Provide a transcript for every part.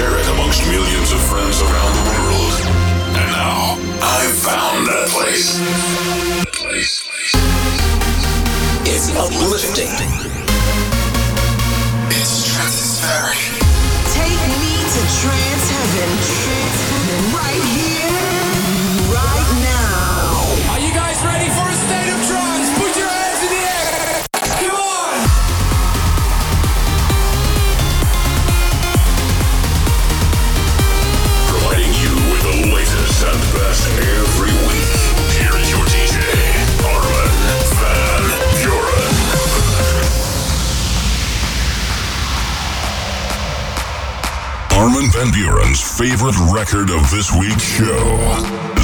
share it amongst millions of friends around the world. And now, I've found that place. place. It's uplifting. It's stratospheric. Take me to trance heaven. favorite record of this week's show.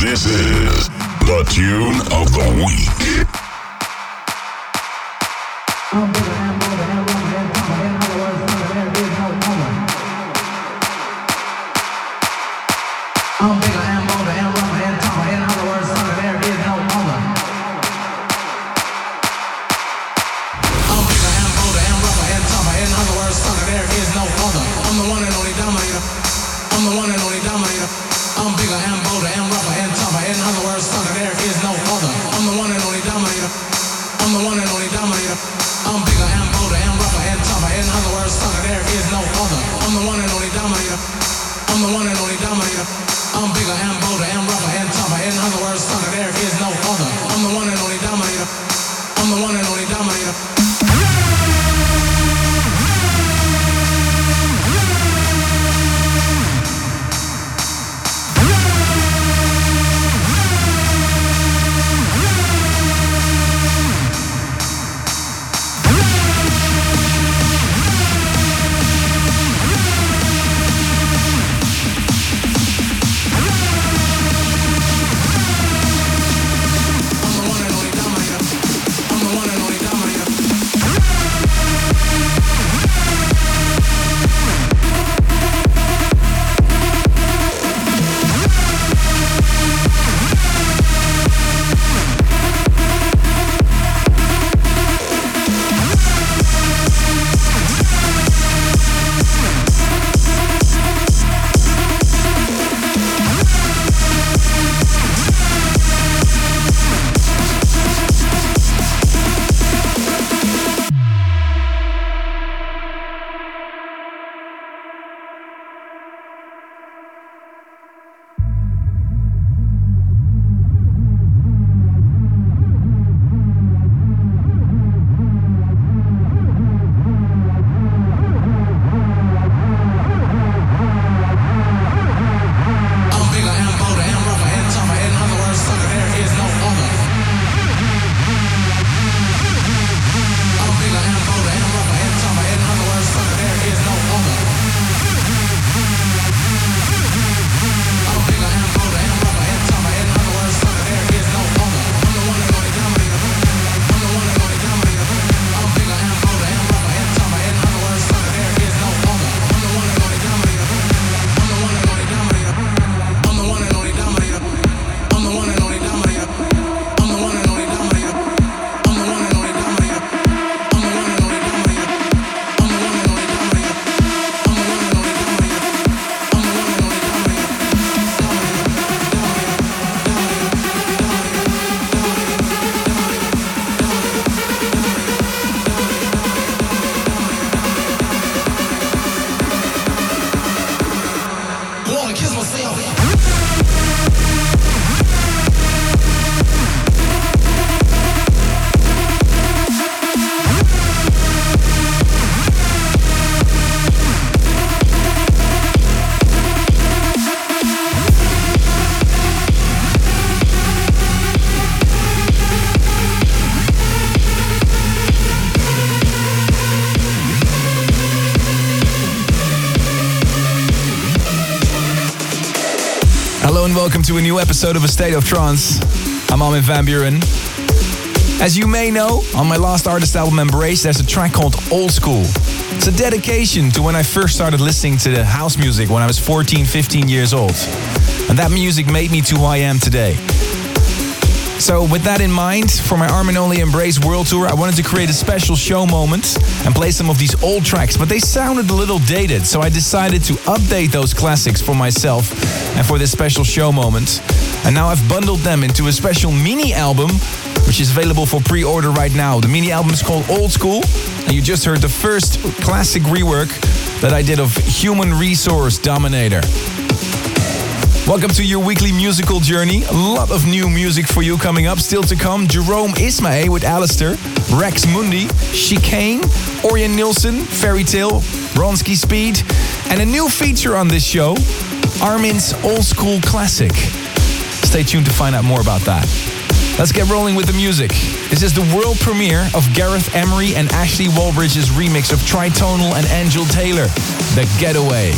This is The Tune of the Week. welcome to a new episode of A State of Trance. I'm Armin van Buuren. As you may know, on my last artist album, Embrace, there's a track called Old School. It's a dedication to when I first started listening to the house music when I was 14, 15 years old. And that music made me to who I am today. So, with that in mind, for my Armin Only Embrace World Tour, I wanted to create a special show moment and play some of these old tracks, but they sounded a little dated, so I decided to update those classics for myself and for this special show moment. And now I've bundled them into a special mini album, which is available for pre order right now. The mini album is called Old School, and you just heard the first classic rework that I did of Human Resource Dominator. Welcome to your weekly musical journey. A lot of new music for you coming up. Still to come, Jerome Isma-Ae with Alistair, Rex Mundi, Chicane, Ørjan Nilsen, Fairy Tale, Ronski Speed, and a new feature on this show, Armin's Old School Classic. Stay tuned to find out more about that. Let's get rolling with the music. This is the world premiere of Gareth Emery and Ashley Wallbridge's remix of Tritonal and Angel Taylor, The Getaway.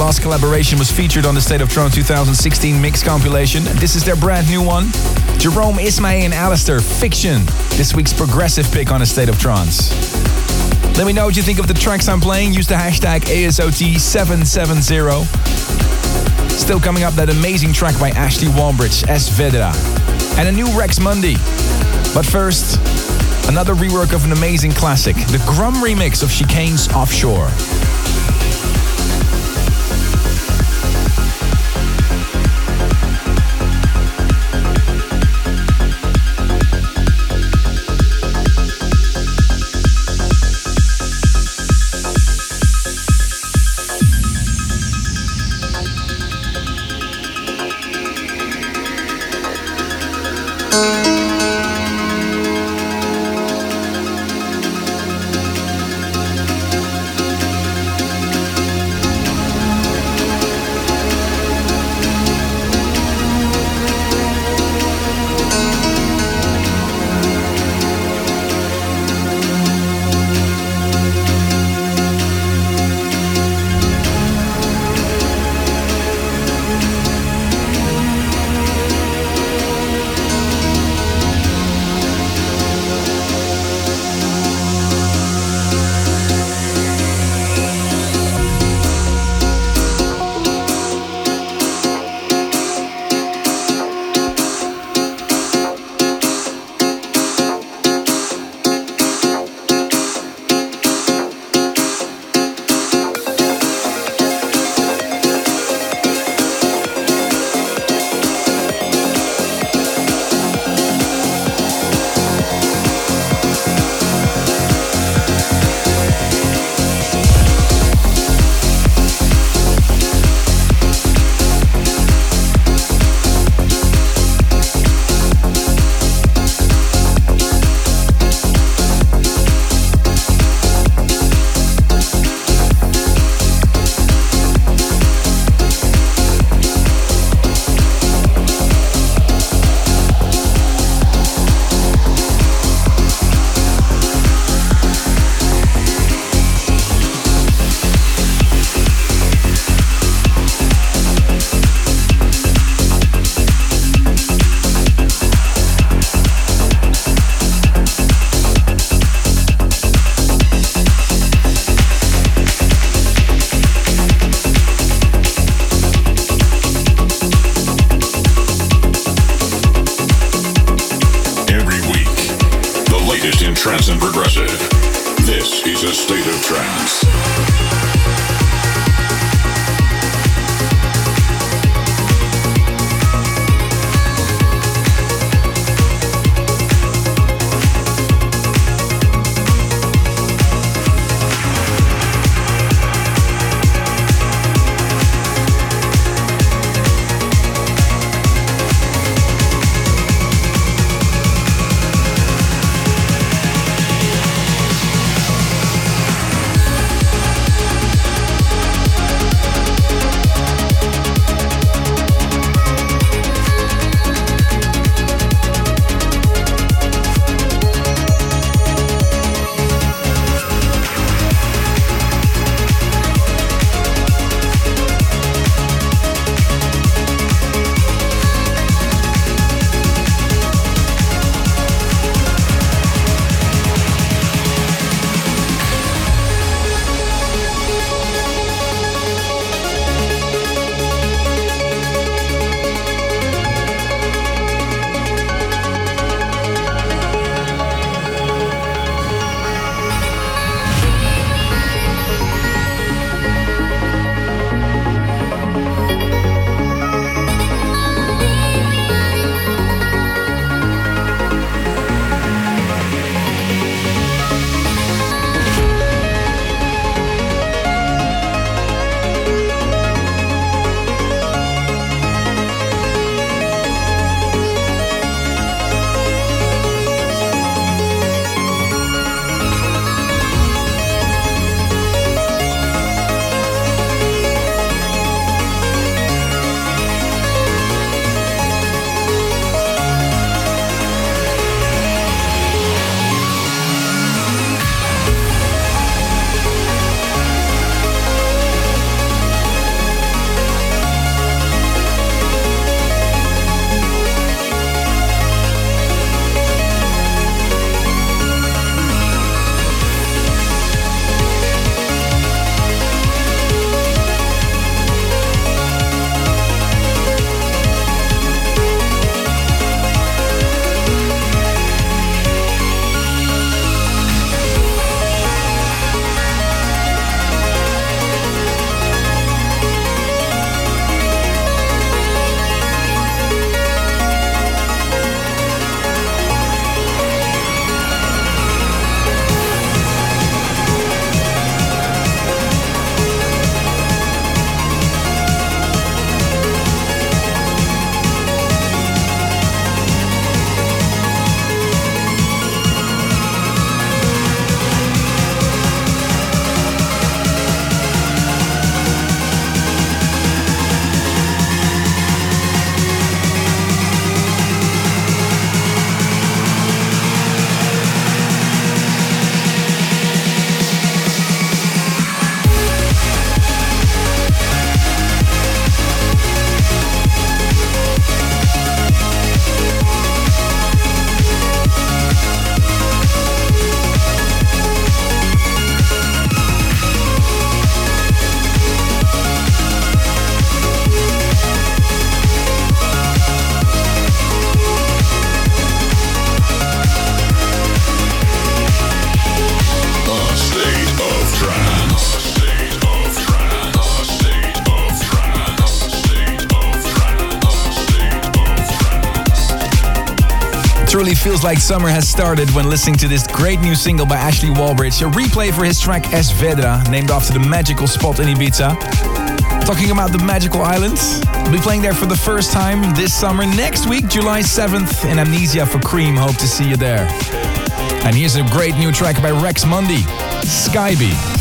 Last collaboration was featured on the State of Trance 2016 mix compilation. This is their brand new one. Jerome Isma-Ae and Alistair, Fiction. This week's progressive pick on a State of Trance. Let me know what you think of the tracks I'm playing. Use the hashtag ASOT770. Still coming up, that amazing track by Ashley Wallbridge, Es Vedra. And a new Rex Mundi. But first, another rework of an amazing classic, the Grum remix of Chicane's Offshore. Feels like summer has started when listening to this great new single by Ashley Wallbridge, a replay for his track Es Vedra, named after the magical spot in Ibiza. Talking about the magical islands, we'll be playing there for the first time this summer. Next week, July 7th, in Amnesia for Cream. Hope to see you there. And here's a great new track by Rex Mundi, Skyby.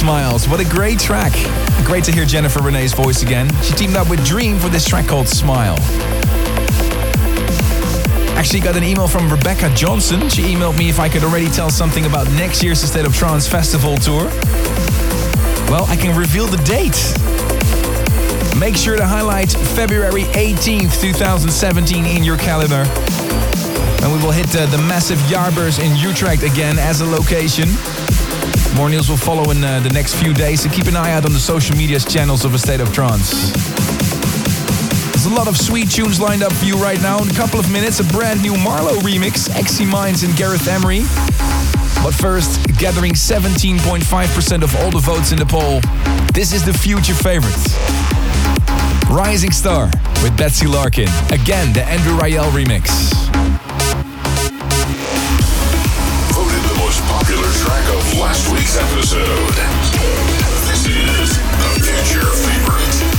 Smiles. What a great track. Great to hear Jennifer Rene's voice again. She teamed up with Dream for this track called Smile. Actually, got an email from Rebecca Johnson. She emailed me if I could already tell something about next year's State of Trance Festival tour. Well, I can reveal the date. Make sure to highlight February 18th, 2017 in your calendar. And we will hit uh, the massive Jaarbeurs in Utrecht again as a location. More news will follow in uh, the next few days, so keep an eye out on the social media channels of A State of Trance. There's a lot of sweet tunes lined up for you right now. In a couple of minutes, a brand new Marlo remix, XC Minds and Gareth Emery. But first, gathering 17.5% of all the votes in the poll, this is the future favorite. Rising Star with Betsy Larkin. Again, the Andrew Rayel remix. Last week's episode. This is the future favorite.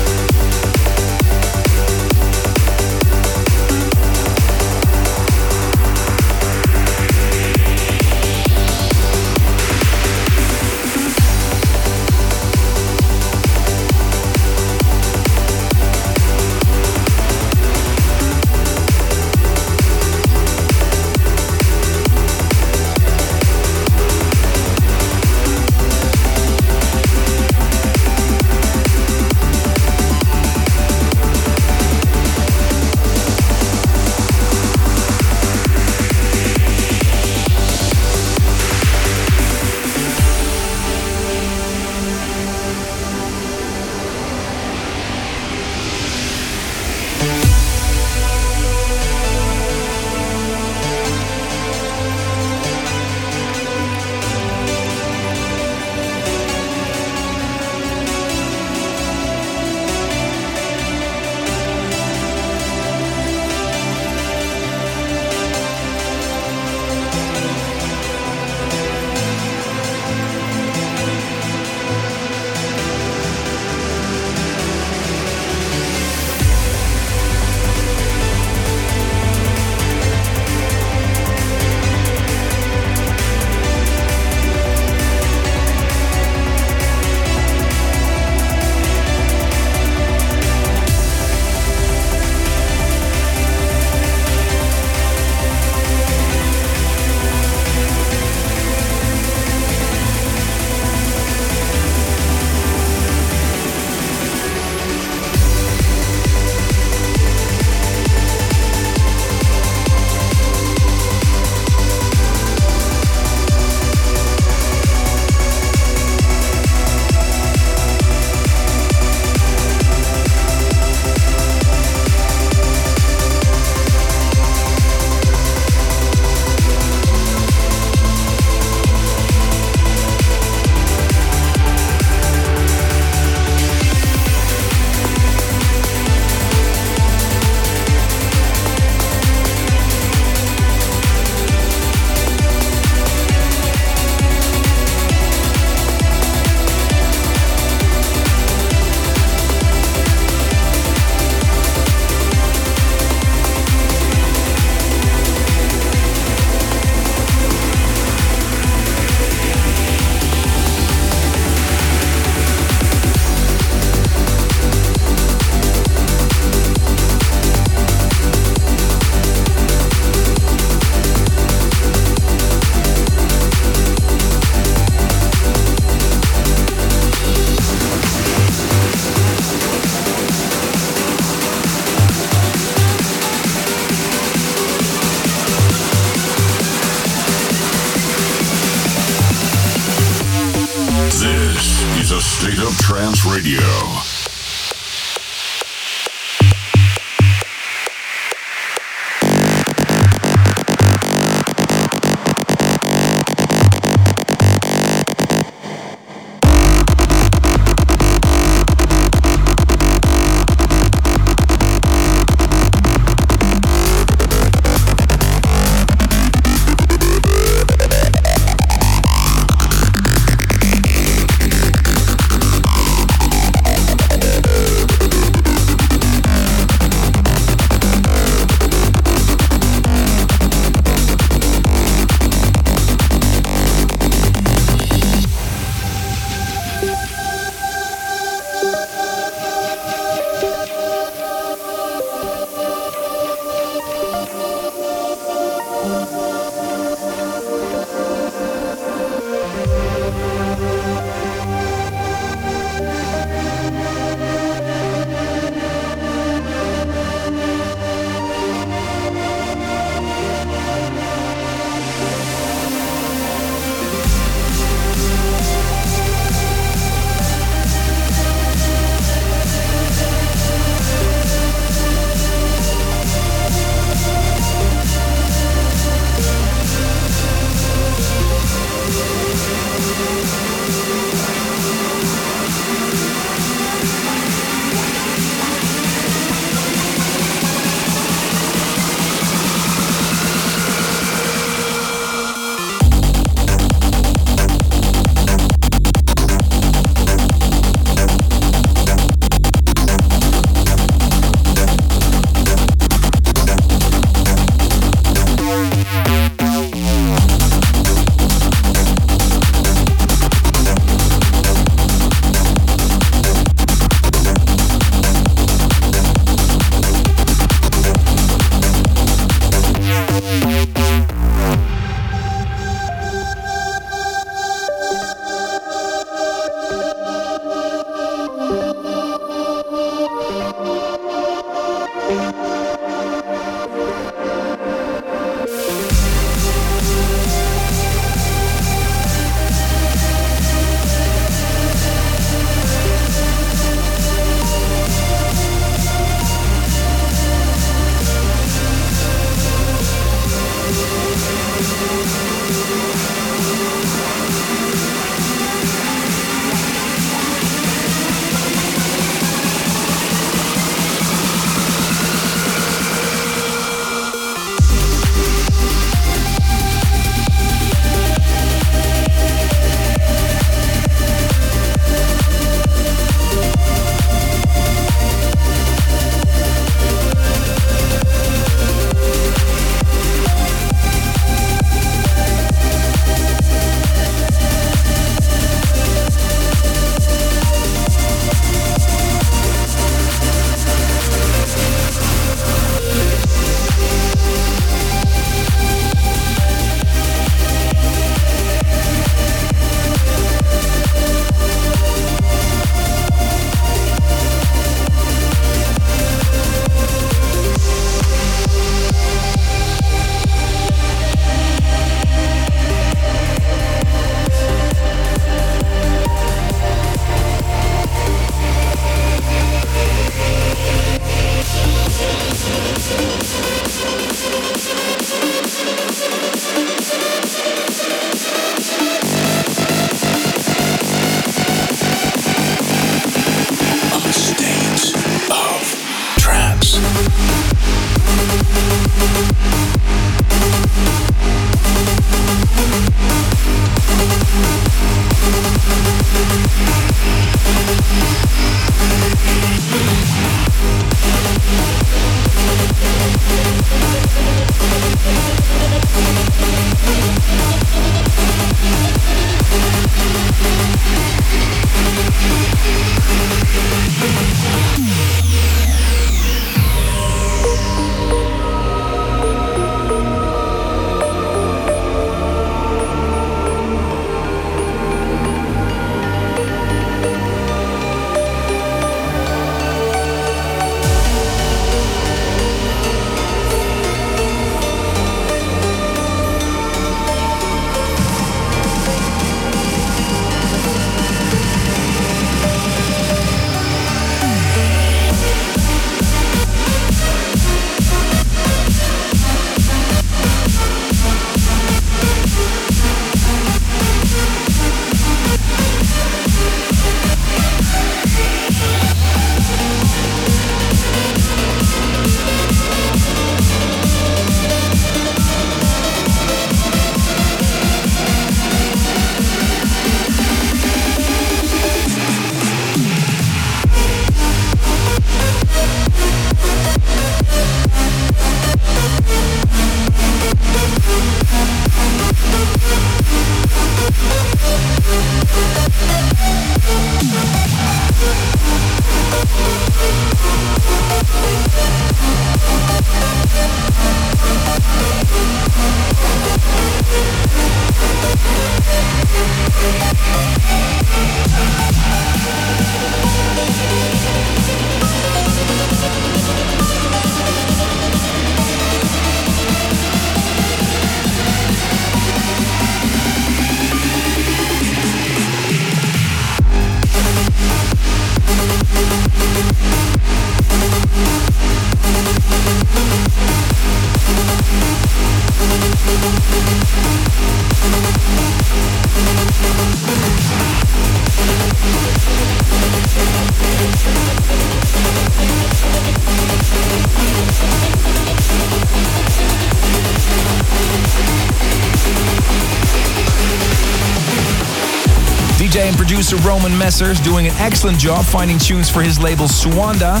Producer Roman Messer's doing an excellent job finding tunes for his label Suanda.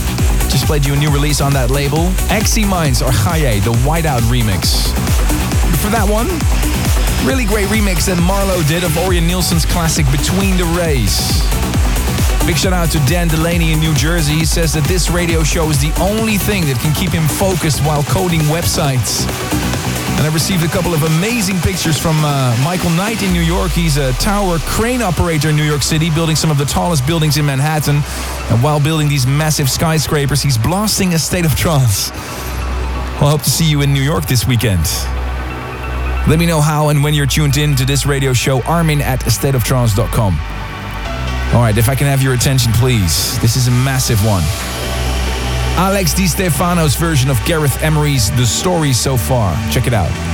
Just played you a new release on that label. Exy Minds or Gaye, the Whiteout remix. For that one, really great remix that Marlo did of Ørjan Nilsen's classic Between the Rays. Big shout out to Dan Delaney in New Jersey. He says that this radio show is the only thing that can keep him focused while coding websites. And I received a couple of amazing pictures from uh, Michael Knight in New York. He's a tower crane operator in New York City, building some of the tallest buildings in Manhattan. And while building these massive skyscrapers, he's blasting a state of trance. I hope to see you in New York this weekend. Let me know how and when you're tuned in to this radio show, armin at stateoftrance.com. All right, if I can have your attention, please. This is a massive one. Alex Di Stefano's version of Gareth Emery's The Story So Far. Check it out.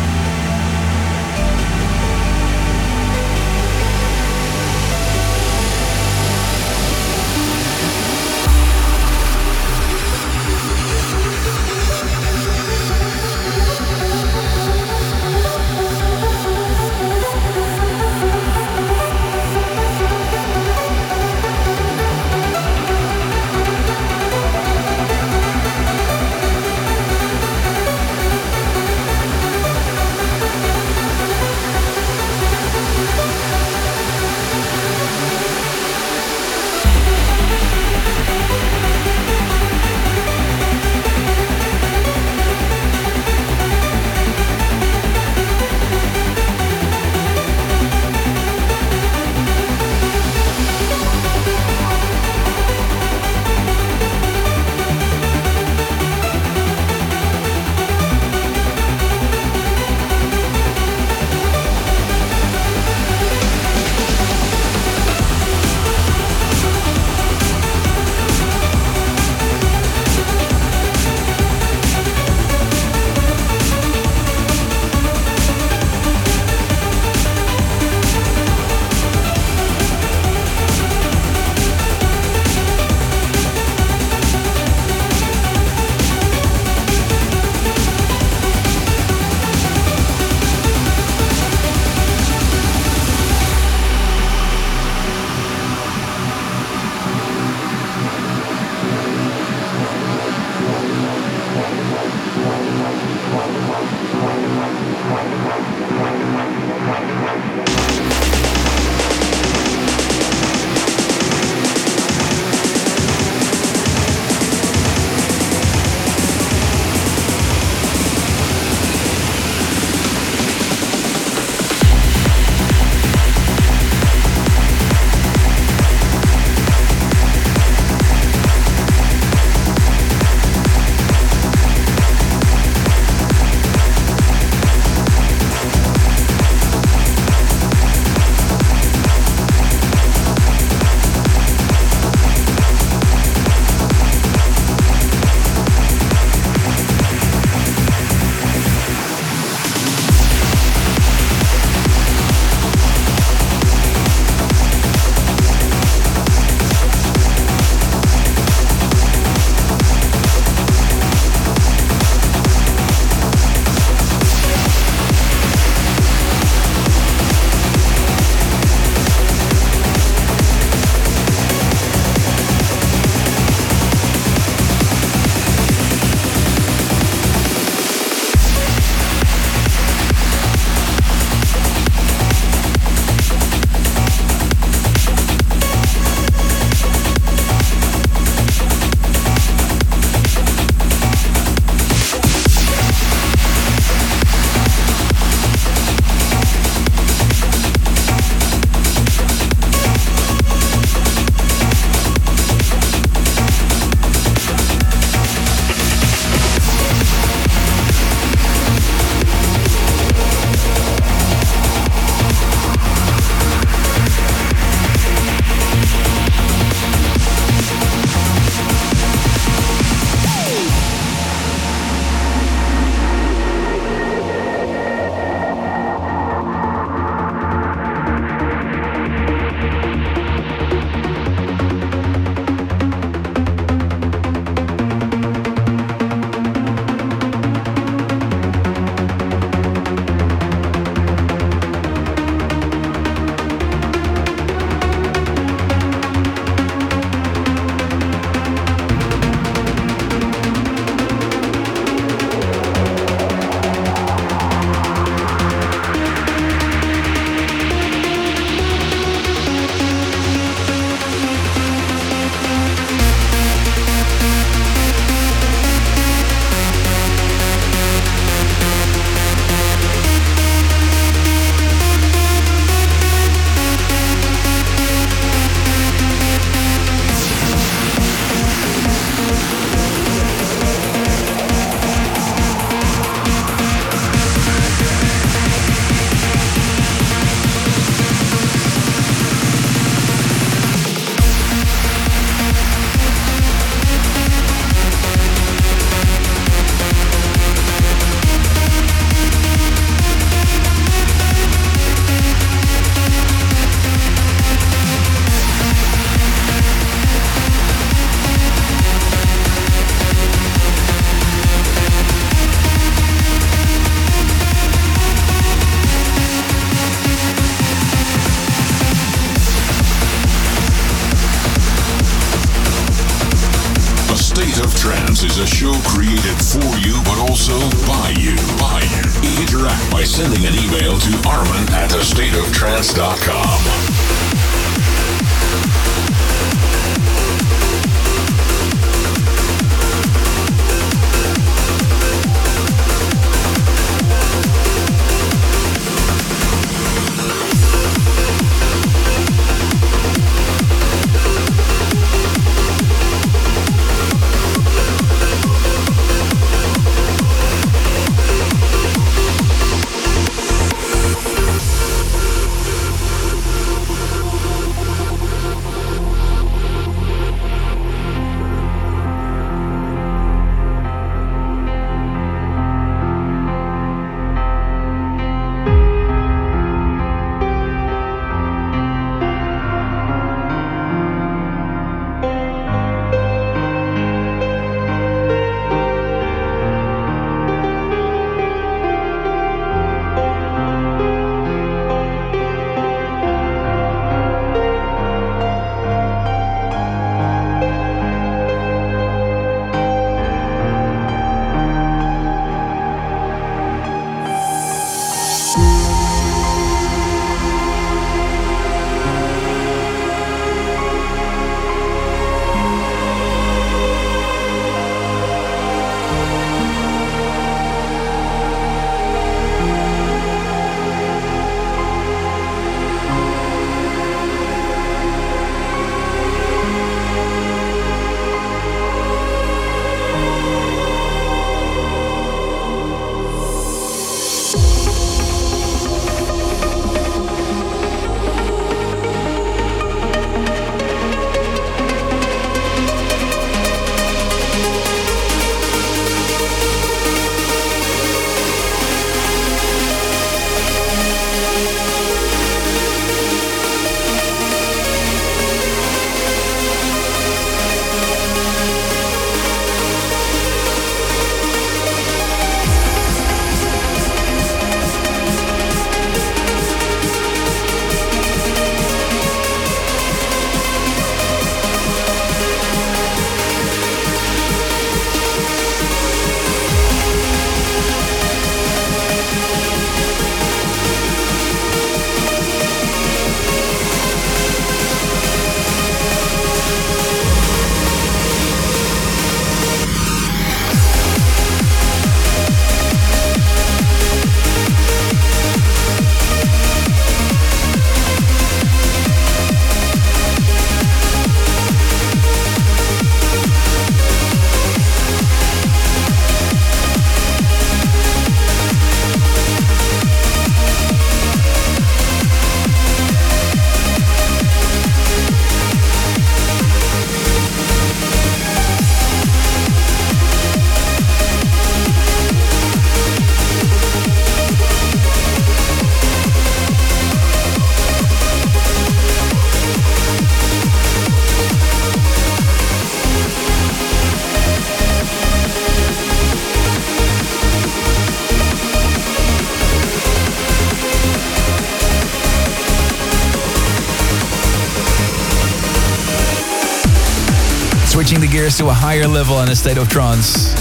To a higher level in a state of trance.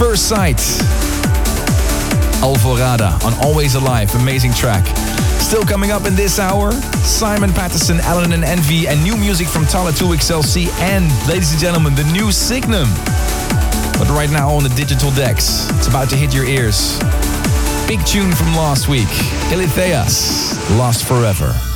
First Sight. Alvorada on Always Alive. Amazing track. Still coming up in this hour, Simon Patterson, Allen and Envy, and new music from Talla 2XLC, and, ladies and gentlemen, the new Signum. But right now on the digital decks, it's about to hit your ears. Big tune from last week, Elitheas, Lost Forever.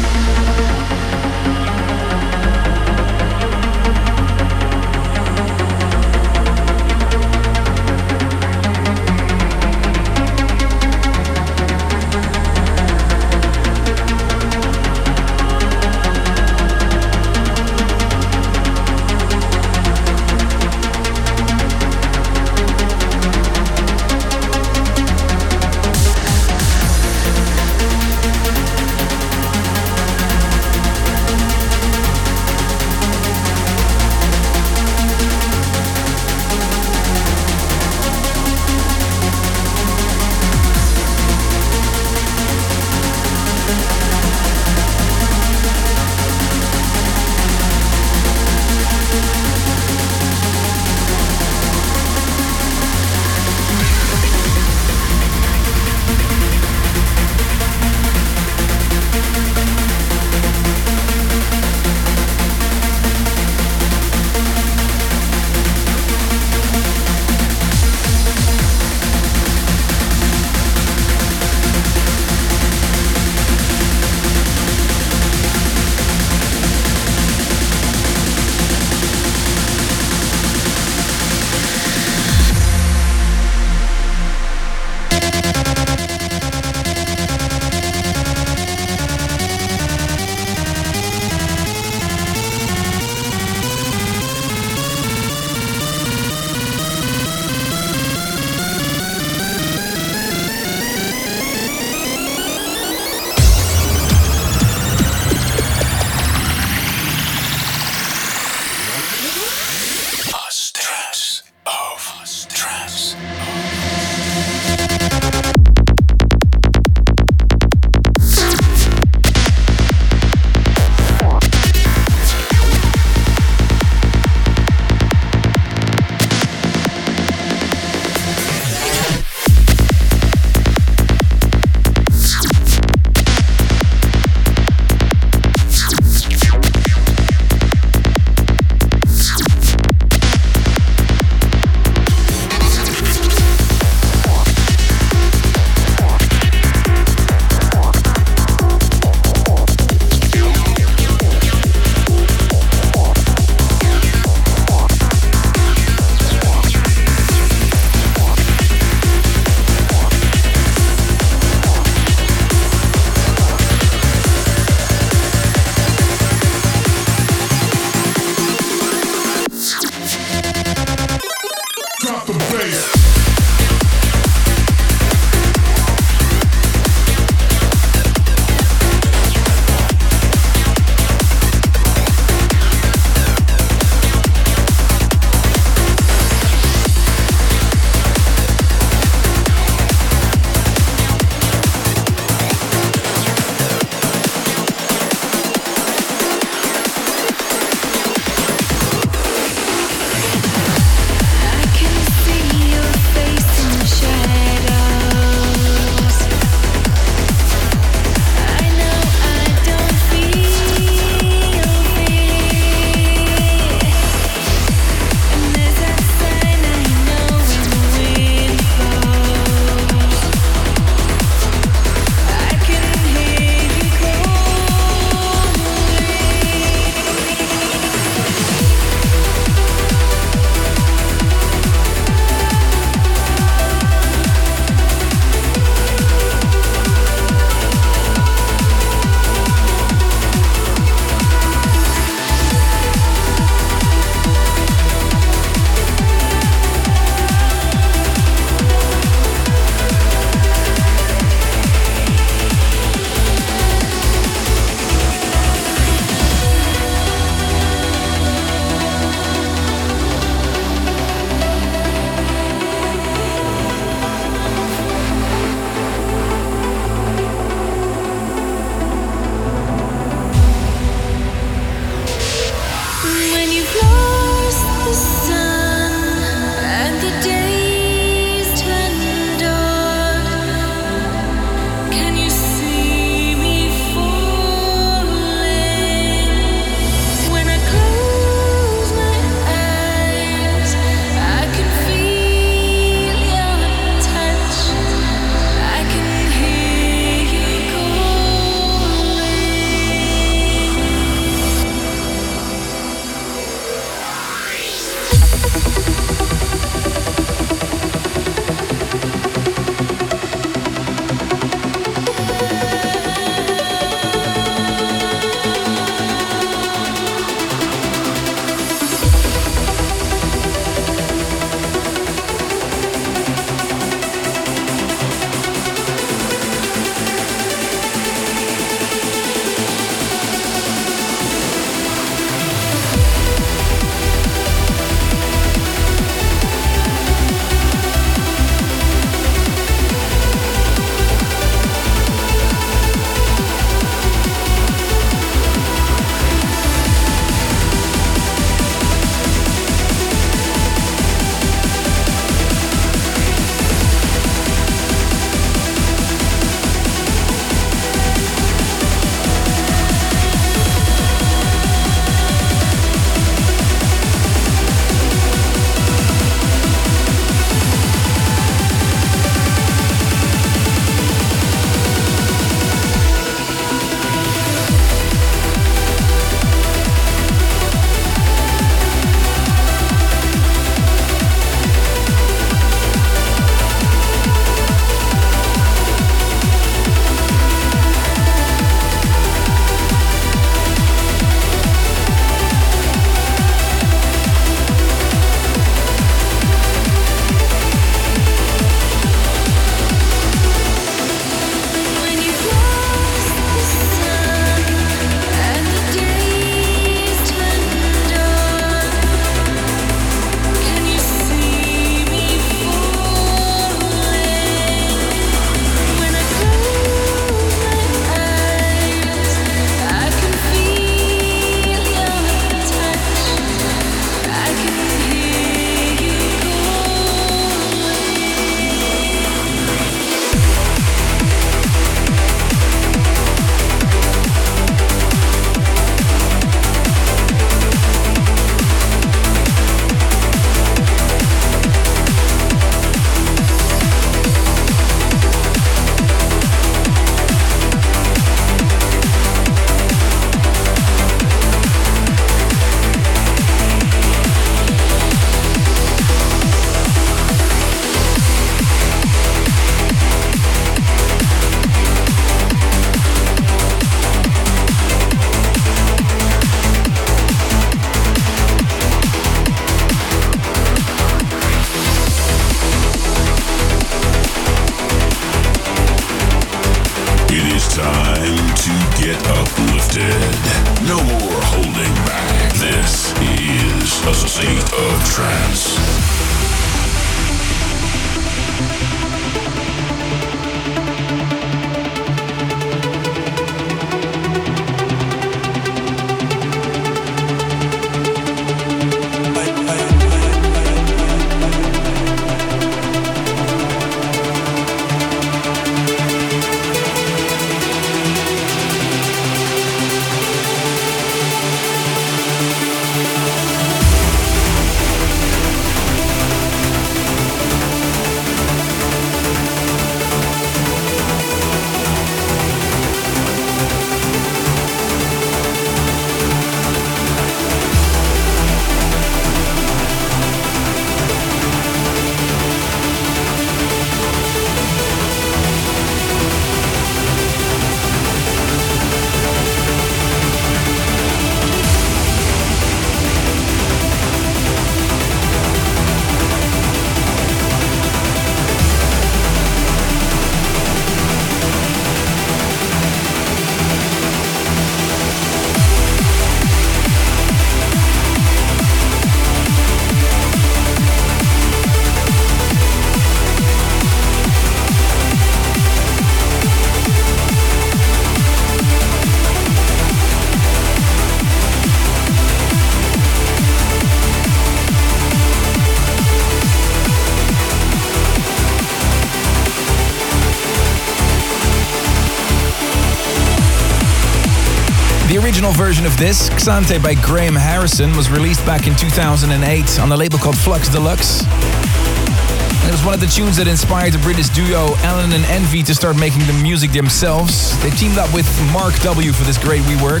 Original version of this, Xante by Graham Harrison, was released back in 2008 on a label called Flux Deluxe. And it was one of the tunes that inspired the British duo Allen and Envy to start making the music themselves. They teamed up with Mark W for this great rework.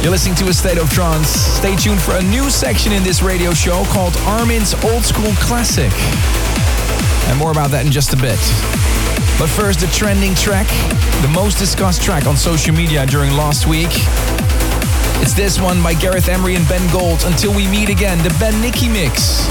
You're listening to A State of Trance. Stay tuned for a new section in this radio show called Armin's Old School Classic. And more about that in just a bit. But first, the trending track, the most discussed track on social media during last week. It's this one by Gareth Emery and Ben Gold. Until we meet again, the Ben Nicky mix.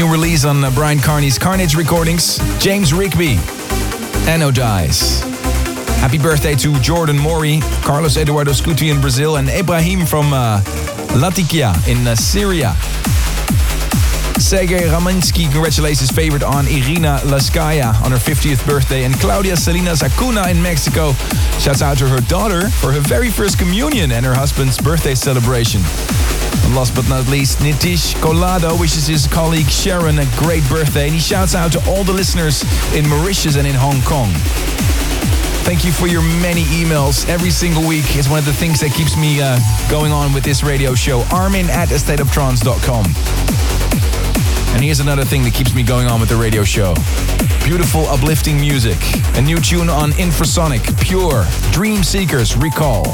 New release on uh, Bryan Kearney's Kearnage Recordings. James Rigby, Anodize. Happy birthday to Jordan Mori, Carlos Eduardo Scuti in Brazil, and Ibrahim from uh, Latakia in uh, Syria. Sergei Raminsky congratulates his favorite on Irina Laskaya on her 50th birthday. And Claudia Salinas Acuna in Mexico shouts out to her daughter for her very first communion and her husband's birthday celebration. Last but not least, Nitish Kolado wishes his colleague Sharon a great birthday. And he shouts out to all the listeners in Mauritius and in Hong Kong. Thank you for your many emails every single week. It's one of the things that keeps me uh, going on with this radio show. Armin at astateoftrance.com. And here's another thing that keeps me going on with the radio show. Beautiful, uplifting music. A new tune on Infrasonic, Pure, Dream Seekers, Recall.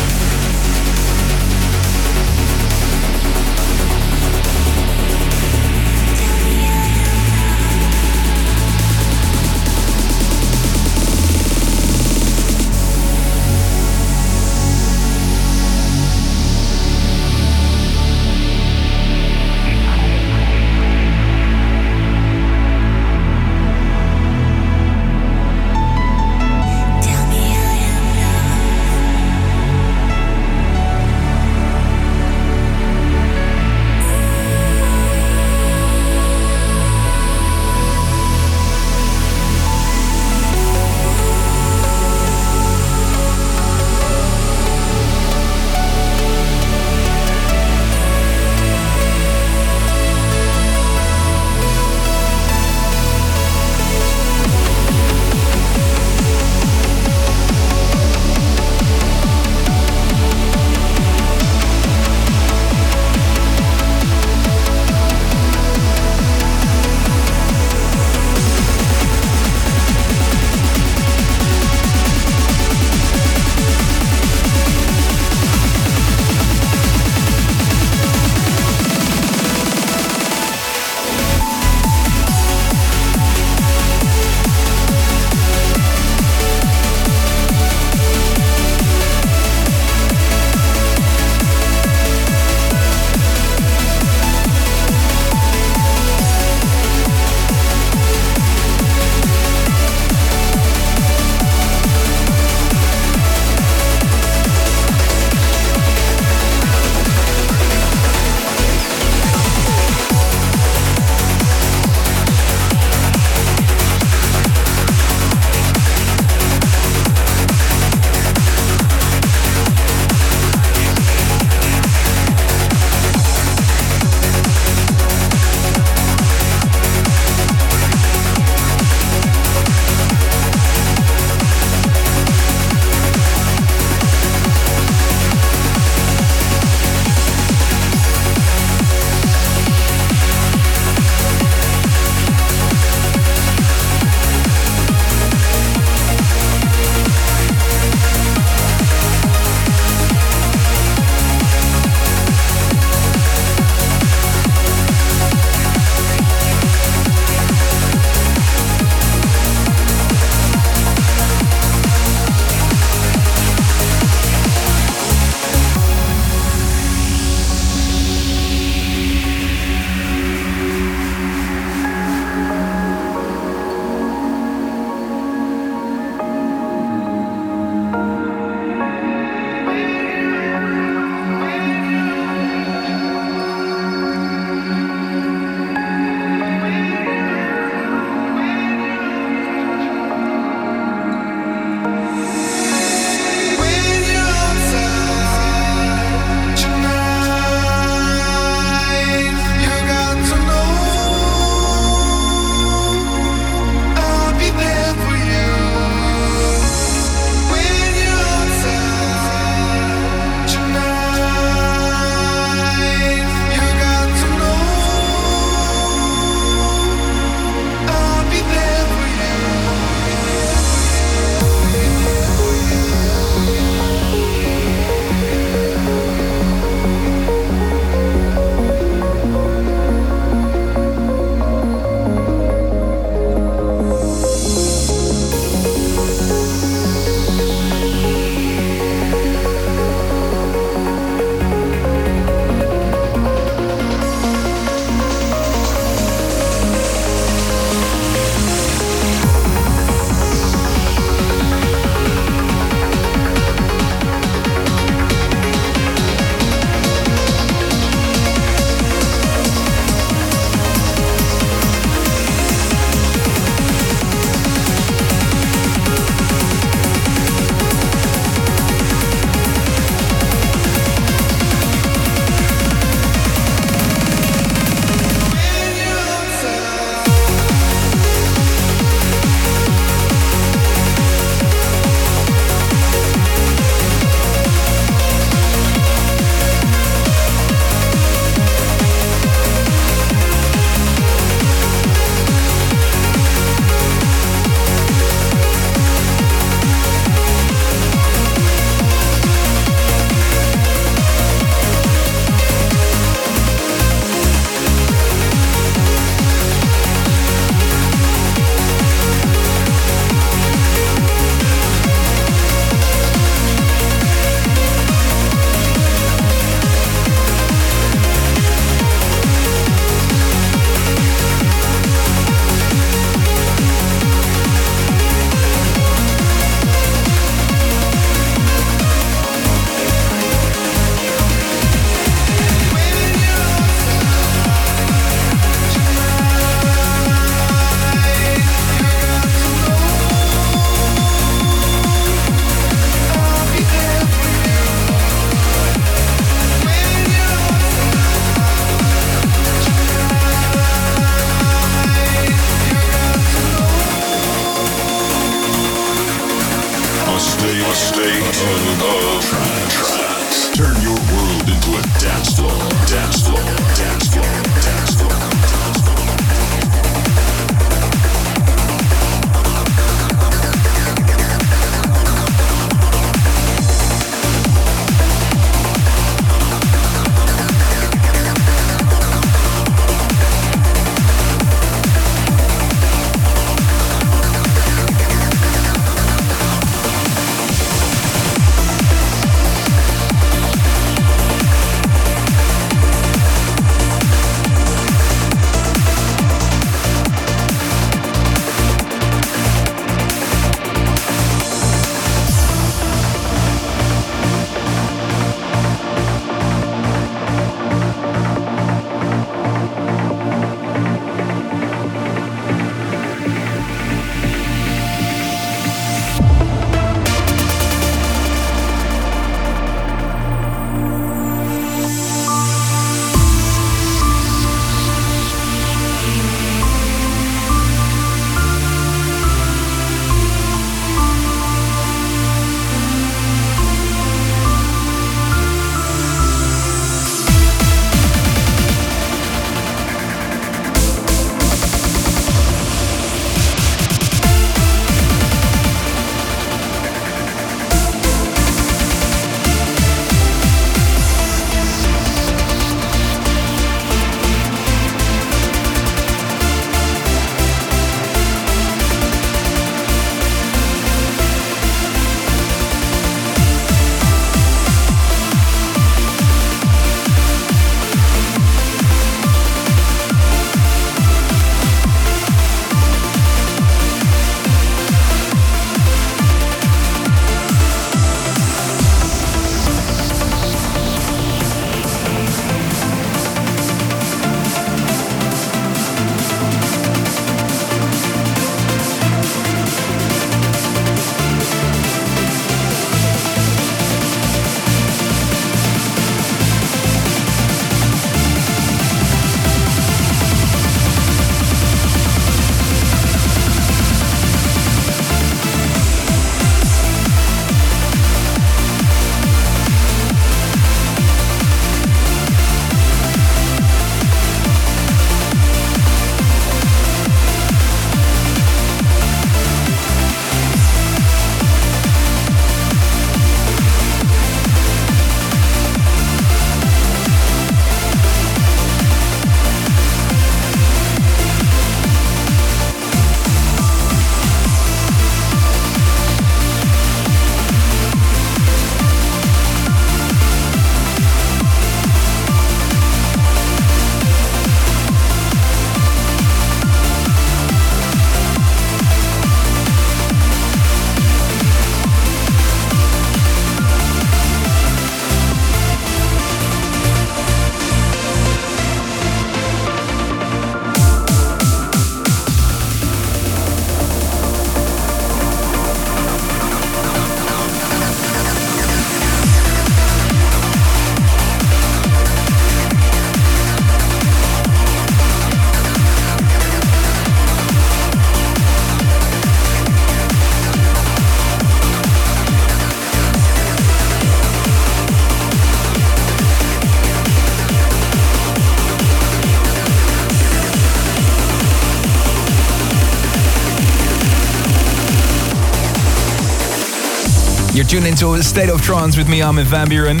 Tuned into State of Trance with me, Armin van Buuren.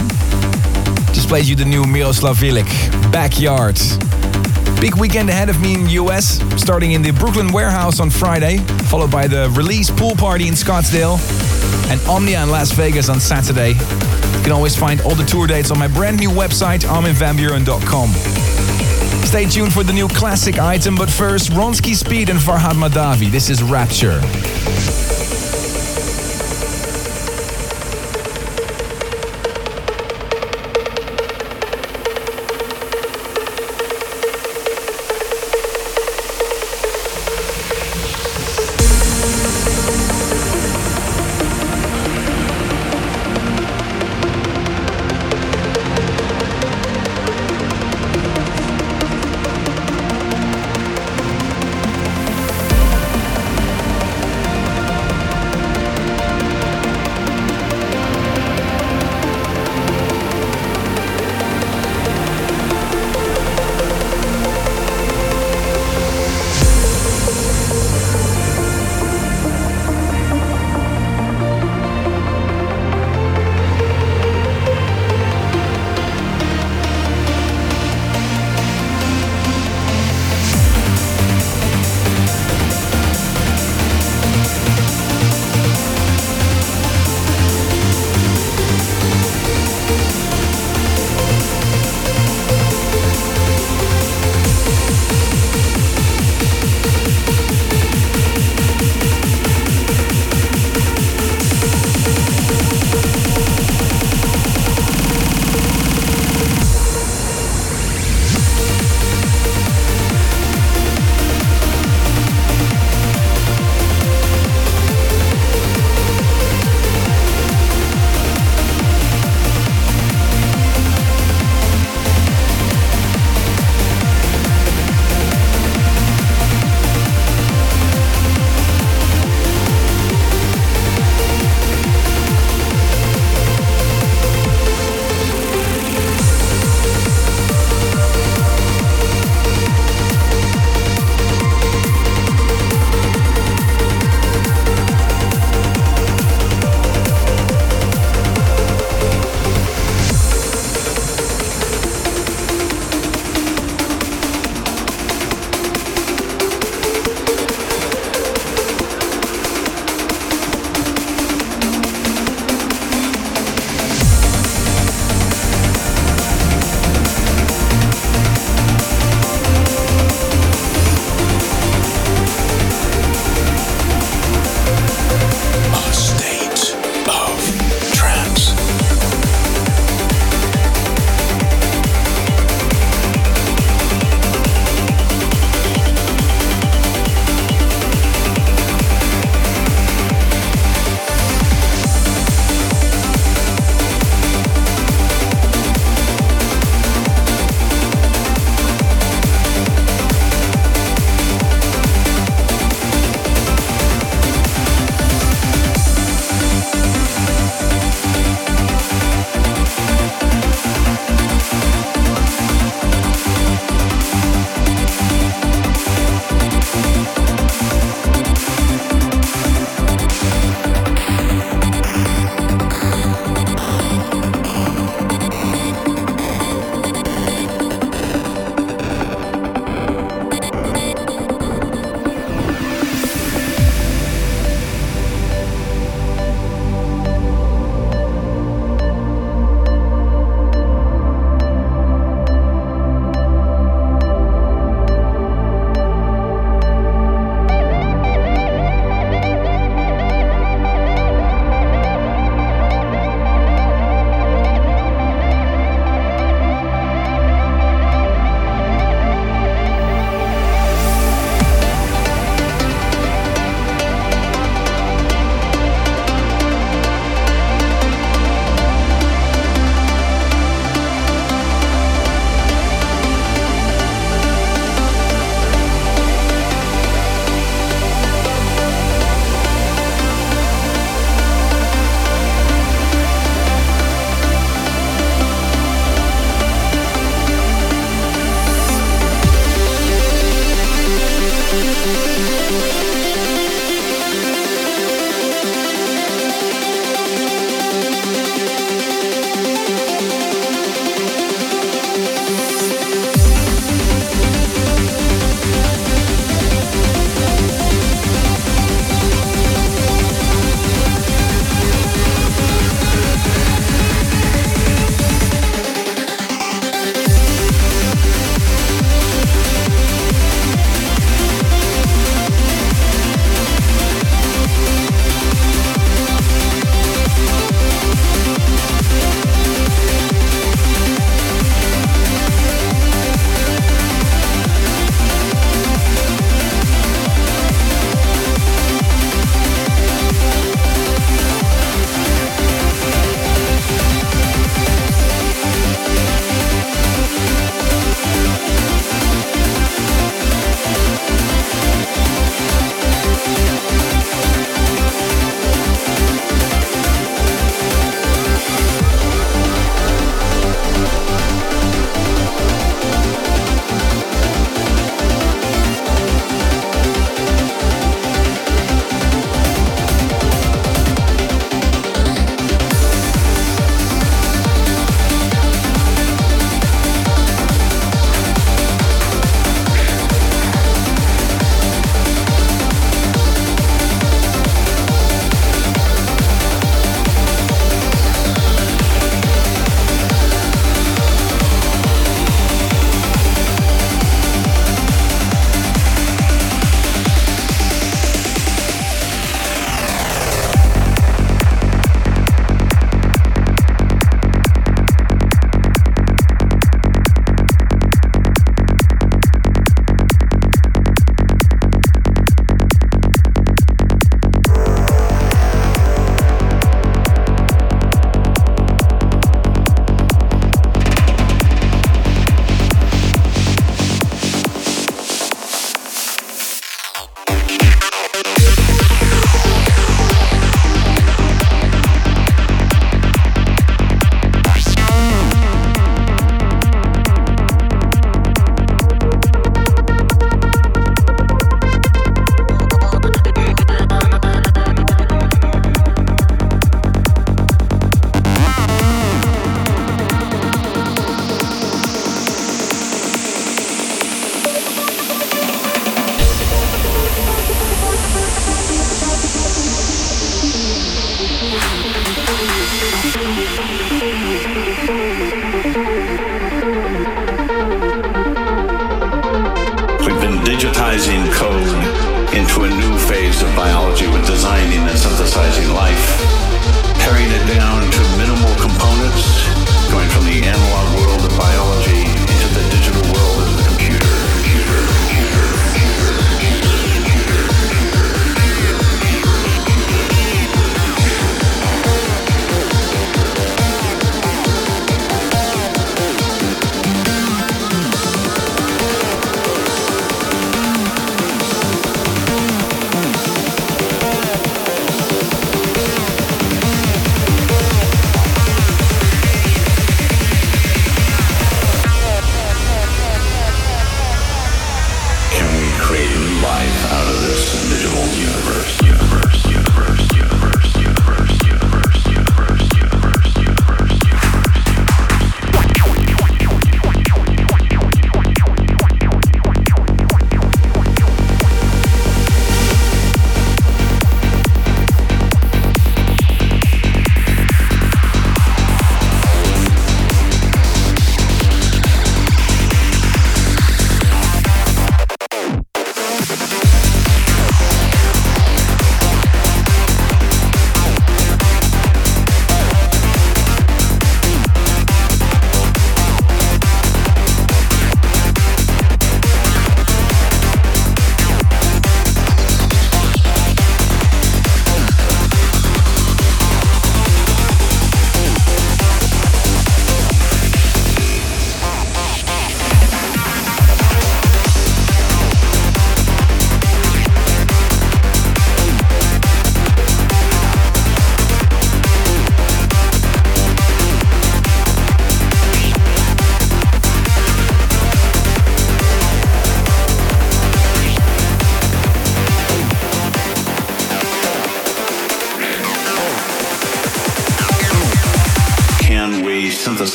Just plays you the new Miroslav Vrlik, Backyard. Big weekend ahead of me in the US, starting in the Brooklyn warehouse on Friday, followed by the release pool party in Scottsdale, and Omnia in Las Vegas on Saturday. You can always find all the tour dates on my brand new website, arminvanbuuren.com. Stay tuned for the new classic item, but first, Ronski Speed and Farhad Mahdavi. This is Rapture.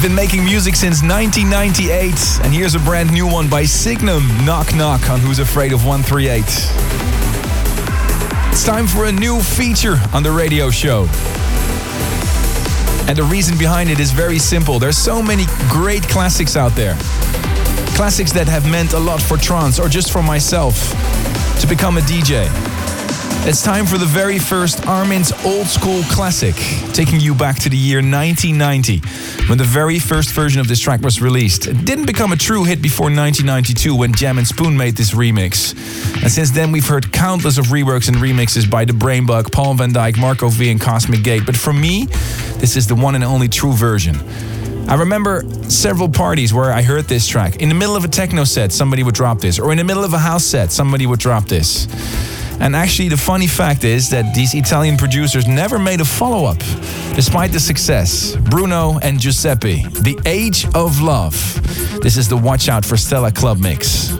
They've been making music since 1998, and here's a brand new one by Signum, Knock Knock on Who's Afraid of 138. It's time for a new feature on the radio show. And the reason behind it is very simple. There's so many great classics out there. Classics that have meant a lot for trance or just for myself to become a DJ. It's time for the very first Armin's old school classic, taking you back to the year 1990, when the very first version of this track was released. It didn't become a true hit before 1992 when Jam and Spoon made this remix. And since then, we've heard countless of reworks and remixes by The Brainbug, Paul van Dyk, Marco V, and Cosmic Gate. But for me, this is the one and only true version. I remember several parties where I heard this track. In the middle of a techno set, somebody would drop this, or in the middle of a house set, somebody would drop this. And actually, the funny fact is that these Italian producers never made a follow up, despite the success. Bruno and Giuseppe, The Age of Love. This is the Watch Out for Stella Club mix.